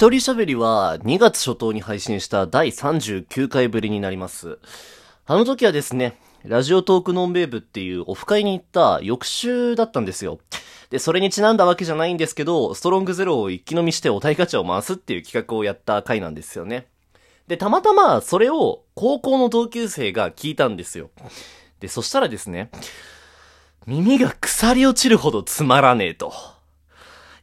一人喋りは2月初頭に配信した第39回ぶりになります。あの時はですね、ラジオトークノンベーブっていうオフ会に行った翌週だったんですよ。で、それにちなんだわけじゃないんですけど、ストロングゼロを一気飲みしてお題ガチャを回すっていう企画をやった回なんですよね。で、たまたまそれを高校の同級生が聞いたんですよ。で、そしたらですね、耳が腐り落ちるほどつまらねえと。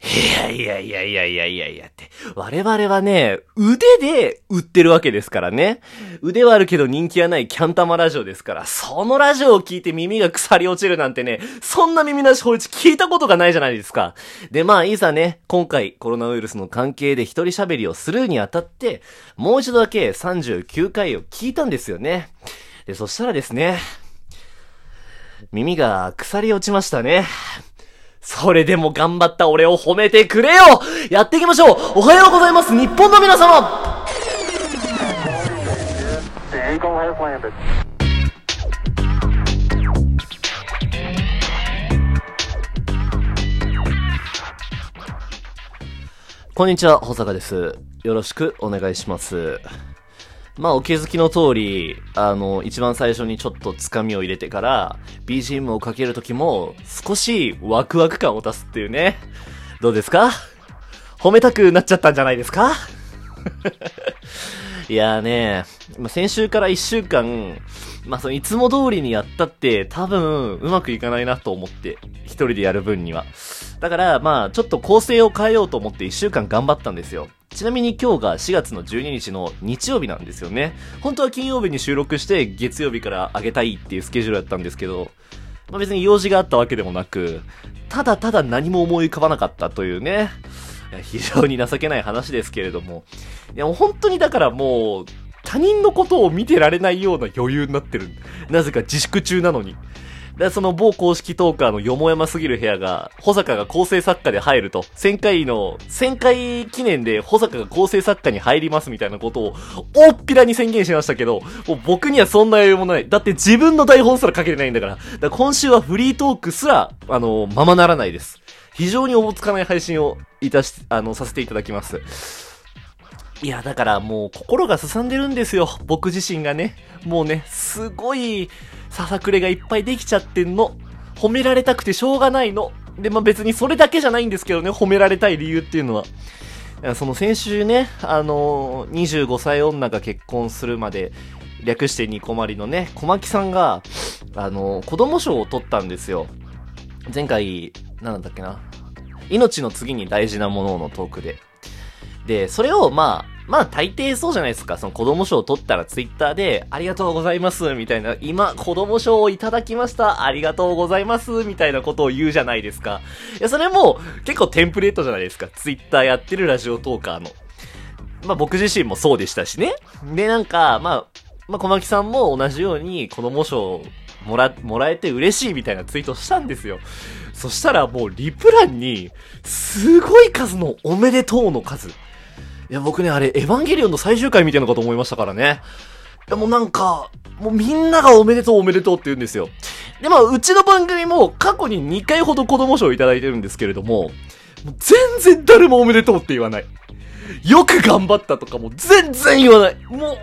いやいやいやいやいやいやいやって。我々はね、腕で売ってるわけですからね。腕はあるけど人気はないキャンタマラジオですから、そのラジオを聞いて耳が腐り落ちるなんてね、そんな耳なし法一聞いたことがないじゃないですか。で、まあ、いざね、今回コロナウイルスの関係で一人喋りをするにあたって、もう一度だけ39回を聞いたんですよね。で、そしたらですね、耳が腐り落ちましたね。それでも頑張った俺を褒めてくれよ。やっていきましょう。おはようございます。日本の皆様。こんにちは、保坂です。よろしくお願いします。まあ、お気づきの通り、あの、一番最初にちょっとつかみを入れてから、BGM をかけるときも、少しワクワク感を出すっていうね。どうですか？褒めたくなっちゃったんじゃないですか？いやーね、先週から一週間、まあ、そのいつも通りにやったって多分うまくいかないなと思って、一人でやる分には。だから、まあ、ちょっと構成を変えようと思って一週間頑張ったんですよ。ちなみに今日が4月の12日の日曜日なんですよね。本当は金曜日に収録して月曜日から上げたいっていうスケジュールだったんですけど、まあ別に用事があったわけでもなく、ただただ何も思い浮かばなかったというね。非常に情けない話ですけれども。いや、本当にだからもう、他人のことを見てられないような余裕になってる。なぜか自粛中なのに。で、その某公式トーカーのよもやますぎる部屋が、保坂が構成作家で入ると、1000回の、1000回記念で保坂が構成作家に入りますみたいなことを、大っぴらに宣言しましたけど、もう僕にはそんな余裕もない。だって自分の台本すら書けてないんだから。だから今週はフリートークすら、あの、ままならないです。非常におぼつかない配信をいたし、あの、させていただきます。いや、だからもう心がすさんでるんですよ。僕自身がね。もうね、すごい、ささくれがいっぱいできちゃってんの。褒められたくてしょうがないの。で、まあ別にそれだけじゃないんですけどね、褒められたい理由っていうのは。その先週ね、あのー、25歳女が結婚するまで、略してニコマリのね、小牧さんが、あのー、子供賞を取ったんですよ。前回、なんだっけな。命の次に大事なもののトークで。で、それを、まあ、まあ大抵そうじゃないですか。その子供賞を取ったらツイッターで、ありがとうございます、みたいな、今、子供賞をいただきました、ありがとうございます、みたいなことを言うじゃないですか。いや、それも、結構テンプレートじゃないですか。ツイッターやってるラジオトーカーの。まあ僕自身もそうでしたしね。で、なんか、まあ、まあ小牧さんも同じように子供賞もら、もらえて嬉しいみたいなツイートしたんですよ。そしたらもうリプランに、すごい数のおめでとうの数。いや、僕ね、あれ、エヴァンゲリオンの最終回みたいなのかと思いましたからね。いや、もなんか、もうみんながおめでとうおめでとうって言うんですよ。で、まあ、うちの番組も過去に2回ほど子供賞をいただいてるんですけれども、もう全然誰もおめでとうって言わない。よく頑張ったとかも全然言わない。も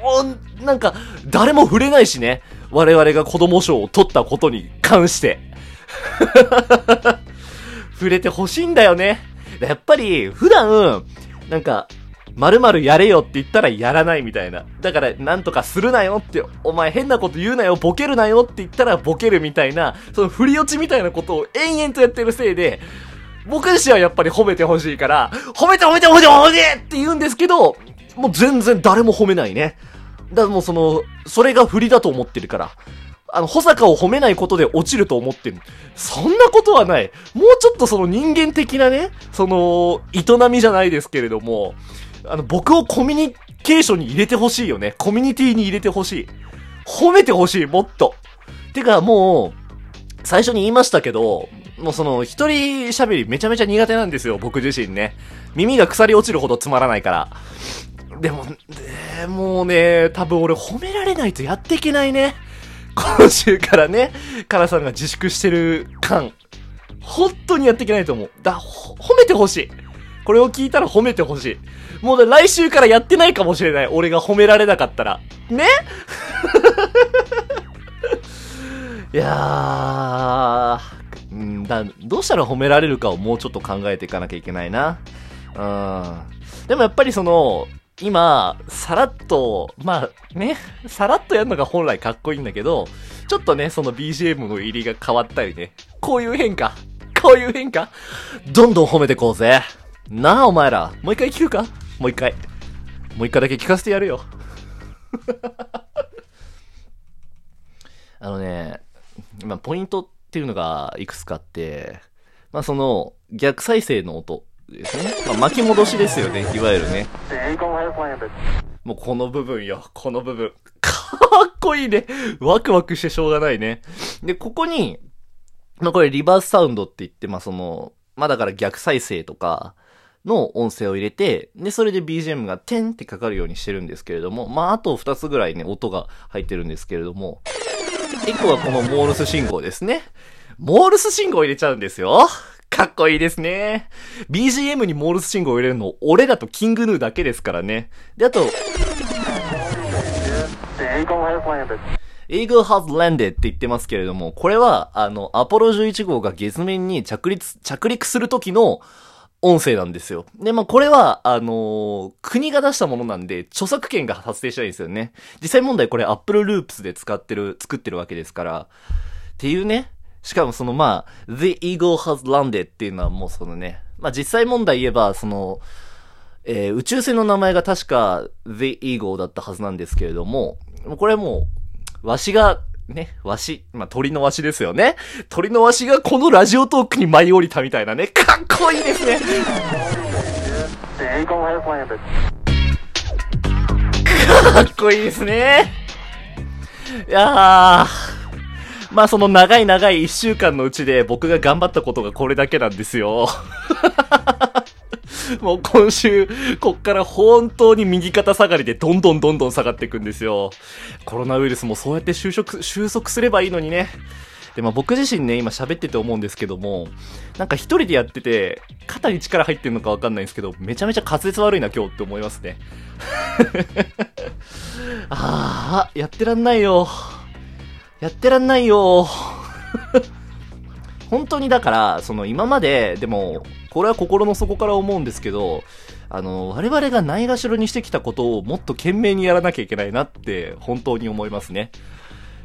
う、なんか、誰も触れないしね。我々が子供賞を取ったことに関して。触れてほしいんだよね。やっぱり、普段、なんか、〇〇やれよって言ったらやらないみたいな。だから、なんとかするなよって、お前変なこと言うなよ、ボケるなよって言ったらボケるみたいな、その振り落ちみたいなことを延々とやってるせいで、僕自身はやっぱり褒めてほしいから、褒めて褒めて褒めて褒めてって言うんですけど、もう全然誰も褒めないね。だからもうその、それが振りだと思ってるから。あの、保坂を褒めないことで落ちると思ってる。そんなことはない。もうちょっとその人間的なね、その、営みじゃないですけれども、あの、僕をコミュニケーションに入れてほしいよね。コミュニティに入れてほしい。褒めてほしい、もっと。てか、もう、最初に言いましたけど、もうその、一人喋りめちゃめちゃ苦手なんですよ、僕自身ね。耳が腐り落ちるほどつまらないから。でも、でもうね、多分俺褒められないとやっていけないね。今週からね、カラさんが自粛してる間、本当にやっていけないと思う。だ、褒めてほしい。これを聞いたら褒めてほしい。もう来週からやってないかもしれない。俺が褒められなかったら。ね？いやー、んだ、どうしたら褒められるかをもうちょっと考えていかなきゃいけないな。うん。でもやっぱりその、今、さらっと、まあね、さらっとやるのが本来かっこいいんだけど、ちょっとね、その BGM の入りが変わったりね、こういう変化、こういう変化、どんどん褒めてこうぜ。なあ、お前ら。もう一回聞くか？もう一回。もう一回だけ聞かせてやるよ。あのね、まあ、ポイントっていうのがいくつかあって、まあ、その、逆再生の音ですね。まあ、巻き戻しですよね、いわゆるね。もうこの部分よ、この部分。かっこいいね。ワクワクしてしょうがないね。で、ここに、まあこれリバースサウンドって言って、まあその、まあだから逆再生とかの音声を入れて、で、それで BGM がテンってかかるようにしてるんですけれども、まああと2つぐらいね、音が入ってるんですけれども、1個はこのモールス信号ですね。モールス信号入れちゃうんですよ。かっこいいですね。BGM にモールス信号を入れるの、俺らとキングヌーだけですからね。で、あと、Eagle has landed. って言ってますけれども、これは、あの、アポロ11号が月面に着陸、着陸する時の音声なんですよ。で、まあ、これは、あのー国が出したものなんで、著作権が発生しないんですよね。実際問題これ Apple Loops で使ってる、作ってるわけですから。っていうね。しかもそのまあ、The Eagle has landed っていうのはもうそのね、まあ実際問題言えば、その、えー宇宙船の名前が確か The Eagle だったはずなんですけれども、もうこれはもう、わしが、ね、わし、まあ、鳥のわしですよね。鳥のわしがこのラジオトークに舞い降りたみたいなね。かっこいいですね。かっこいいですね。いやー。まあその長い長い一週間のうちで僕が頑張ったことがこれだけなんですよ。もう今週、こっから本当に右肩下がりでどんどんどんどん下がっていくんですよ。コロナウイルスもそうやって収束、収束すればいいのにね。で、まあ僕自身ね、今喋ってて思うんですけども、なんか一人でやってて、肩に力入ってんのかわかんないんですけど、めちゃめちゃ滑舌悪いな今日って思いますね。ああ、やってらんないよ。やってらんないよ。本当にだから、その今まで、でも、これは心の底から思うんですけど、あの、我々がないがしろにしてきたことをもっと懸命にやらなきゃいけないなって、本当に思いますね。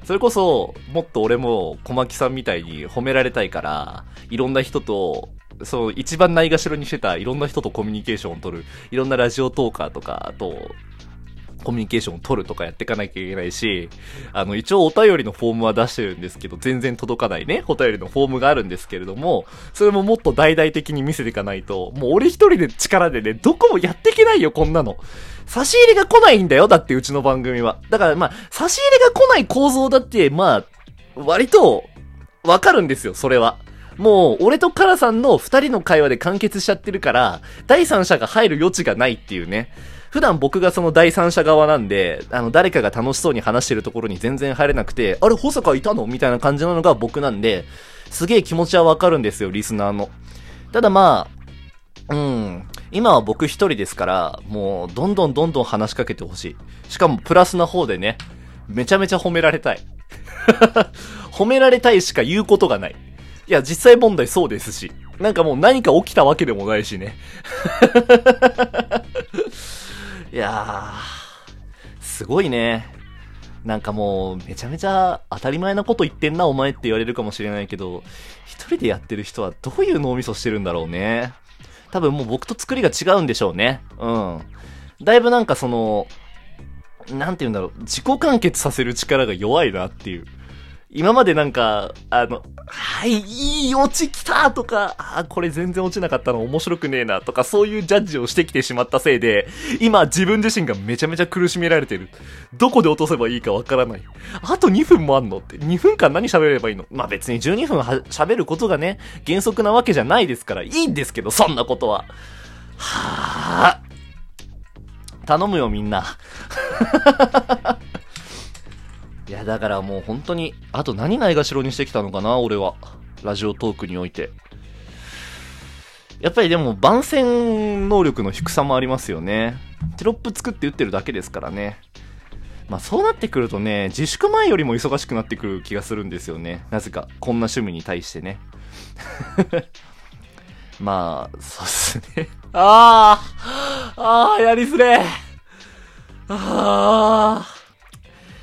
それこそ、もっと俺も小牧さんみたいに褒められたいから、いろんな人と、そう、一番ないがしろにしてたいろんな人とコミュニケーションを取る、いろんなラジオトーカーとかと、コミュニケーションを取るとかやっていかなきゃいけないし、あの、一応お便りのフォームは出してるんですけど、全然届かないね、お便りのフォームがあるんですけれども、それももっと大々的に見せていかないと、もう俺一人で力でね、どこもやっていけないよ、こんなの。差し入れが来ないんだよ、だってうちの番組は。だからまあ、差し入れが来ない構造だって、まあ、割と、わかるんですよ、それは。もう、俺とカラさんの二人の会話で完結しちゃってるから、第三者が入る余地がないっていうね。普段僕がその第三者側なんで、あの、誰かが楽しそうに話してるところに全然入れなくて、あれ、保坂いたのみたいな感じなのが僕なんで、すげえ気持ちはわかるんですよ、リスナーの。ただまあ、うん。今は僕一人ですから、もう、どんどんどんどん話しかけてほしい。しかも、プラスな方でね、めちゃめちゃ褒められたい。褒められたいしか言うことがない。いや、実際問題そうですし。なんかもう何か起きたわけでもないしね。いやー、すごいね。なんかもう、めちゃめちゃ当たり前なこと言ってんな、お前って言われるかもしれないけど、一人でやってる人はどういう脳みそしてるんだろうね。多分もう僕と作りが違うんでしょうね。うん。だいぶなんかその、なんて言うんだろう、自己完結させる力が弱いなっていう。今までなんか、あの、はい、いいオチ来たとか、あーこれ全然落ちなかったの面白くねえなとか、そういうジャッジをしてきてしまったせいで、今自分自身がめちゃめちゃ苦しめられてる。どこで落とせばいいかわからない。あと2分もあんのって。2分間何喋ればいいの？まあ別に12分喋ることがね、原則なわけじゃないですから、いいんですけど、そんなことは。はぁ。頼むよみんな。いや、だからもう本当に、あと何ないがしろにしてきたのかな、俺は。ラジオトークにおいて。やっぱりでも番宣能力の低さもありますよね。テロップ作って打ってるだけですからね。まあそうなってくるとね、自粛前よりも忙しくなってくる気がするんですよね。なぜか、こんな趣味に対してね。まあ、そうっすね。ああああやりづれああ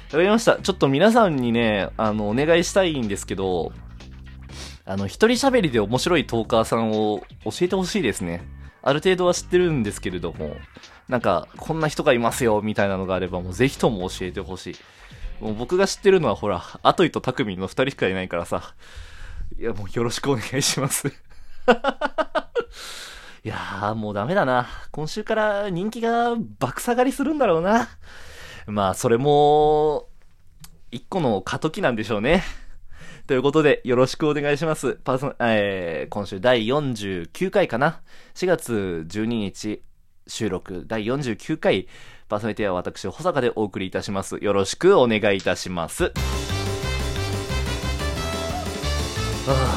わかりました。ちょっと皆さんにね、あの、お願いしたいんですけど、あの、一人喋りで面白いトーカーさんを教えてほしいですね。ある程度は知ってるんですけれども、なんか、こんな人がいますよ、みたいなのがあれば、もうぜひとも教えてほしい。もう僕が知ってるのはほら、アトイとタクミンの二人しかいないからさ。いや、もうよろしくお願いします。いやー、もうダメだな。今週から人気が爆下がりするんだろうな。まあ、それも、一個の過渡期なんでしょうね。ということで、よろしくお願いします。パーソナ、えー、今週第49回かな。4月12日収録第49回、パーソナリティは私、保坂でお送りいたします。よろしくお願いいたします。はあ